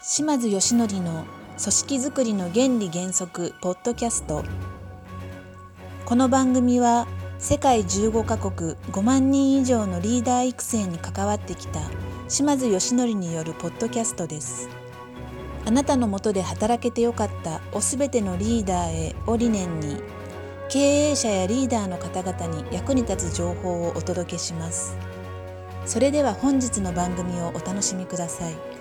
島津義則の組織づくりの原理原則ポッドキャスト。この番組は世界15カ国5万人以上のリーダー育成に関わってきた島津義則によるポッドキャストです。あなたのもとで働けてよかったおすべてのリーダーへを理念に経営者やリーダーの方々に役に立つ情報をお届けします。それでは本日の番組をお楽しみください。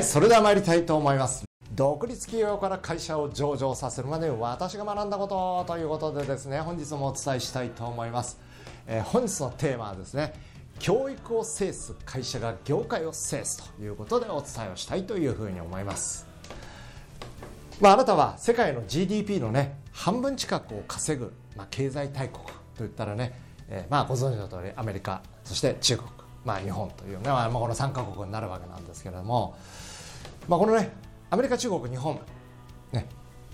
はいそれでは参りたいと思います。独立企業から会社を上場させるまで私が学んだことということでですね本日もお伝えしたいと思います、えー、本日のテーマはですね教育を制す会社が業界を制すということでお伝えをしたいというふうに思います。まあ、あなたは世界の GDP のね半分近くを稼ぐ、まあ、経済大国といったらね、えー、まあご存知の通りアメリカそして中国、まあ、日本というね、まあ、この3カ国になるわけなんですけれども、まあ、このねアメリカ中国日本ね、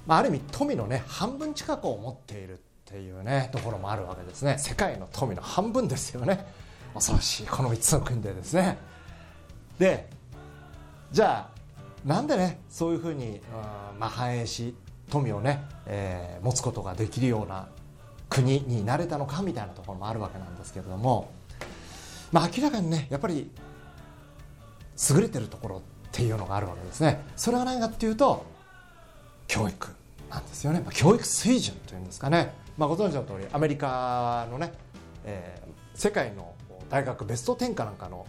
まあ、ある意味富のね半分近くを持っているっていうねところもあるわけですね。世界の富の半分ですよね。恐ろしい。この3つの国でですね。でじゃあなんでねそういうふうに、まあ、繁栄し富をね、えー、持つことができるような国になれたのかみたいなところもあるわけなんですけれども、まあ、明らかにねやっぱり優れてるところっていうのがあるわけですね。それは何かっていうと教育なんですよね、まあ、教育水準というんですかね、まあ、ご存知の通りアメリカのね、えー、世界の大学ベスト10かなんかの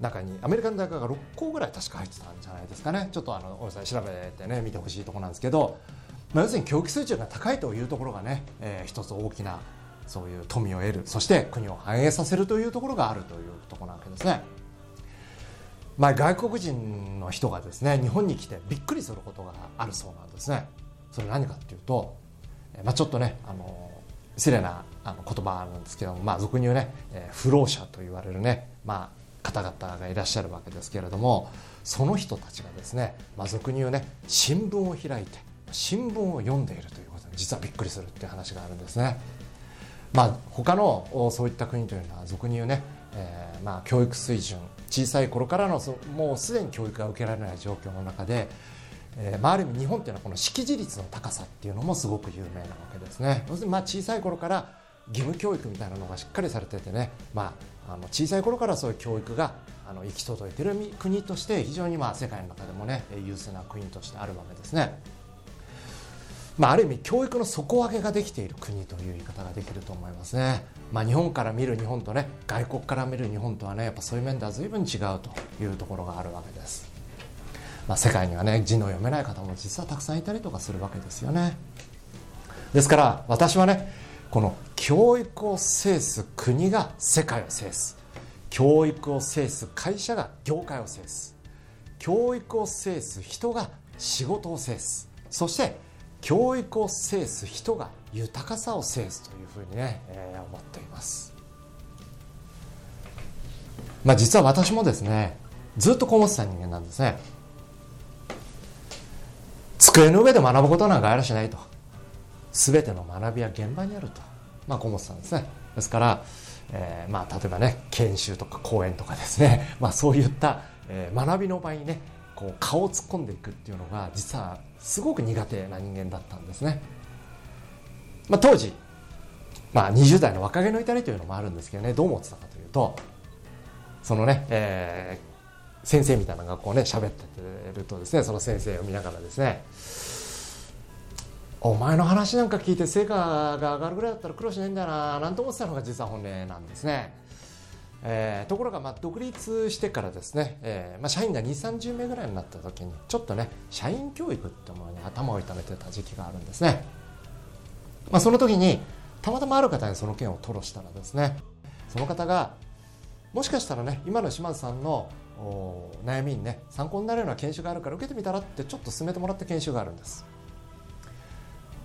中にアメリカの大学が6校ぐらい確か入ってたんじゃないですかね。ちょっとあのごめん調べてね見てほしいとこなんですけど、まあ、要するに教育水準が高いというところがね、えー、一つ大きなそういう富を得るそして国を繁栄させるというところがあるというところなわけですね。まあ、外国人の人がですね日本に来てびっくりすることがあるそうなんですね。それ何かっていうと、まあ、ちょっとねあの失礼なあの言葉なんですけども、まあ、俗に言うね、えー、不老者と言われるね、まあ、方々がいらっしゃるわけですけれどもその人たちがですね、まあ、俗に言うね新聞を開いて新聞を読んでいるということに実はびっくりするっていう話があるんですね。まあ、他のそういった国というのは俗に言うね、えー、まあ教育水準小さい頃からのもうすでに教育が受けられない状況の中で、えーまあ、ある意味日本っていうのはこの識字率の高さっていうのもすごく有名なわけですね。要するにまあ小さい頃から義務教育みたいなのがしっかりされててね、まあ、あの小さい頃からそういう教育があの行き届いている国として非常にまあ世界の中でもね優勢な国としてあるわけですね。まあ、ある意味教育の底上げができている国という言い方ができると思いますね。まあ、日本から見る日本とね外国から見る日本とはねやっぱそういう面では随分違うというところがあるわけです。まあ、世界にはね字の読めない方も実はたくさんいたりとかするわけですよね。ですから私はねこの教育を制す国が世界を制す教育を制す会社が業界を制す教育を制す人が仕事を制すそして教育を制す人が豊かさを制すというふうにね、えー、思っています。まあ実は私もですねずっとこう思ってた人間なんですね。机の上で学ぶことなんかあらしないと。全ての学びは現場にあると。まあ、こう思ってたんですね。ですから、えー、まあ、例えばね、研修とか講演とかですね、まあ、そういった、えー、学びの場にね、こう顔を突っ込んでいくっていうのが、実はすごく苦手な人間だったんですね。まあ、当時、まあ、20代の若気の至りというのもあるんですけどね、どう思ってたかというと、そのね、えー、先生みたいな学校ね、喋ってるとですね、その先生を見ながらですね、お前の話なんか聞いて成果が上がるぐらいだったら苦労しないんだななんて思ってたのが実は本音なんですね。えー、ところがまあ独立してからですね、えーまあ、社員が2 3 0名ぐらいになった時にちょっとね社員教育ってものに頭を痛めてた時期があるんですね、まあ、その時にたまたまある方にその件を吐露したらですねその方がもしかしたらね今の島津さんの悩みにね参考になるような研修があるから受けてみたらってちょっと進めてもらった研修があるんです。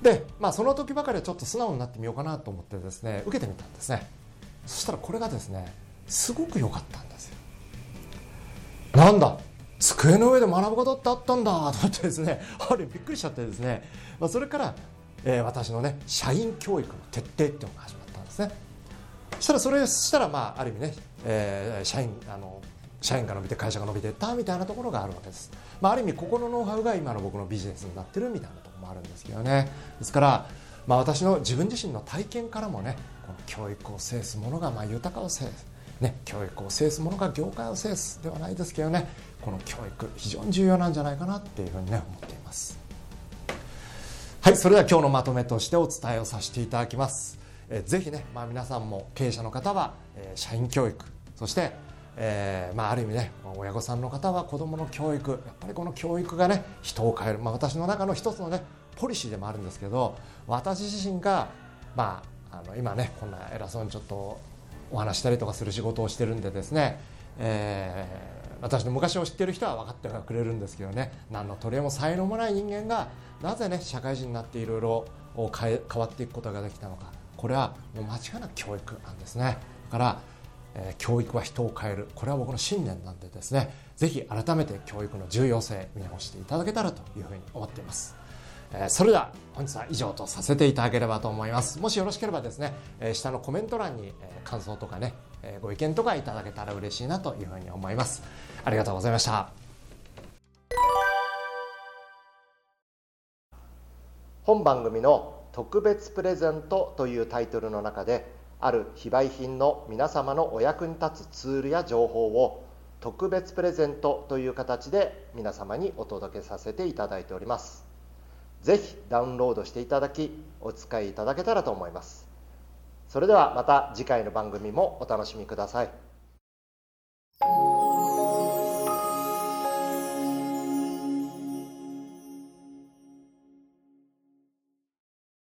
で、まあ、その時ばかりはちょっと素直になってみようかなと思ってですね受けてみたんですね。そしたらこれがですねすごく良かったんですよ。なんだ机の上で学ぶことってあったんだと思ってですね あれびっくりしちゃってですね、まあ、それから、えー、私のね社員教育の徹底っていうのが始まったんですね。そしたらそれしたらまあある意味ね、えー、社員あの社員が伸びて会社が伸びていったみたいなところがあるわけです、まあ、ある意味ここのノウハウが今の僕のビジネスになってるみたいなところもあるんですけどね。ですから、まあ、私の自分自身の体験からもねこの教育を制すものがまあ豊かを制す。ね、教育を制すものが業界を制すではないですけどねこの教育非常に重要なんじゃないかなっていうふうにね思っています。はいそれでは今日のまとめとしてお伝えをさせていただきます。え、ぜひね、まあ、皆さんも経営者の方は、えー、社員教育そして、えーまあ、ある意味ね親御さんの方は子どもの教育やっぱりこの教育がね人を変える、まあ、私の中の一つのねポリシーでもあるんですけど私自身が、まあ、あの今ねこんな偉そうにちょっとお話したりとかする仕事をしてるんでですね、えー、私の昔を知ってる人は分かってくれるんですけどね何の取り柄も才能もない人間がなぜね社会人になっていろいろ変わっていくことができたのかこれはもう間違いなく教育なんですね。だから、え、教育は人を変える。これは僕の信念なんでですねぜひ改めて教育の重要性見直していただけたらというふうに思っています。それでは本日は以上とさせていただければと思います。もしよろしければですね下のコメント欄に感想とかねご意見とかいただけたら嬉しいなというふうに思います。ありがとうございました。本番組の特別プレゼントというタイトルの中である非売品の皆様のお役に立つツールや情報を特別プレゼントという形で皆様にお届けさせていただいております。ぜひダウンロードしていただきお使いいただけたらと思います。それではまた次回の番組もお楽しみください。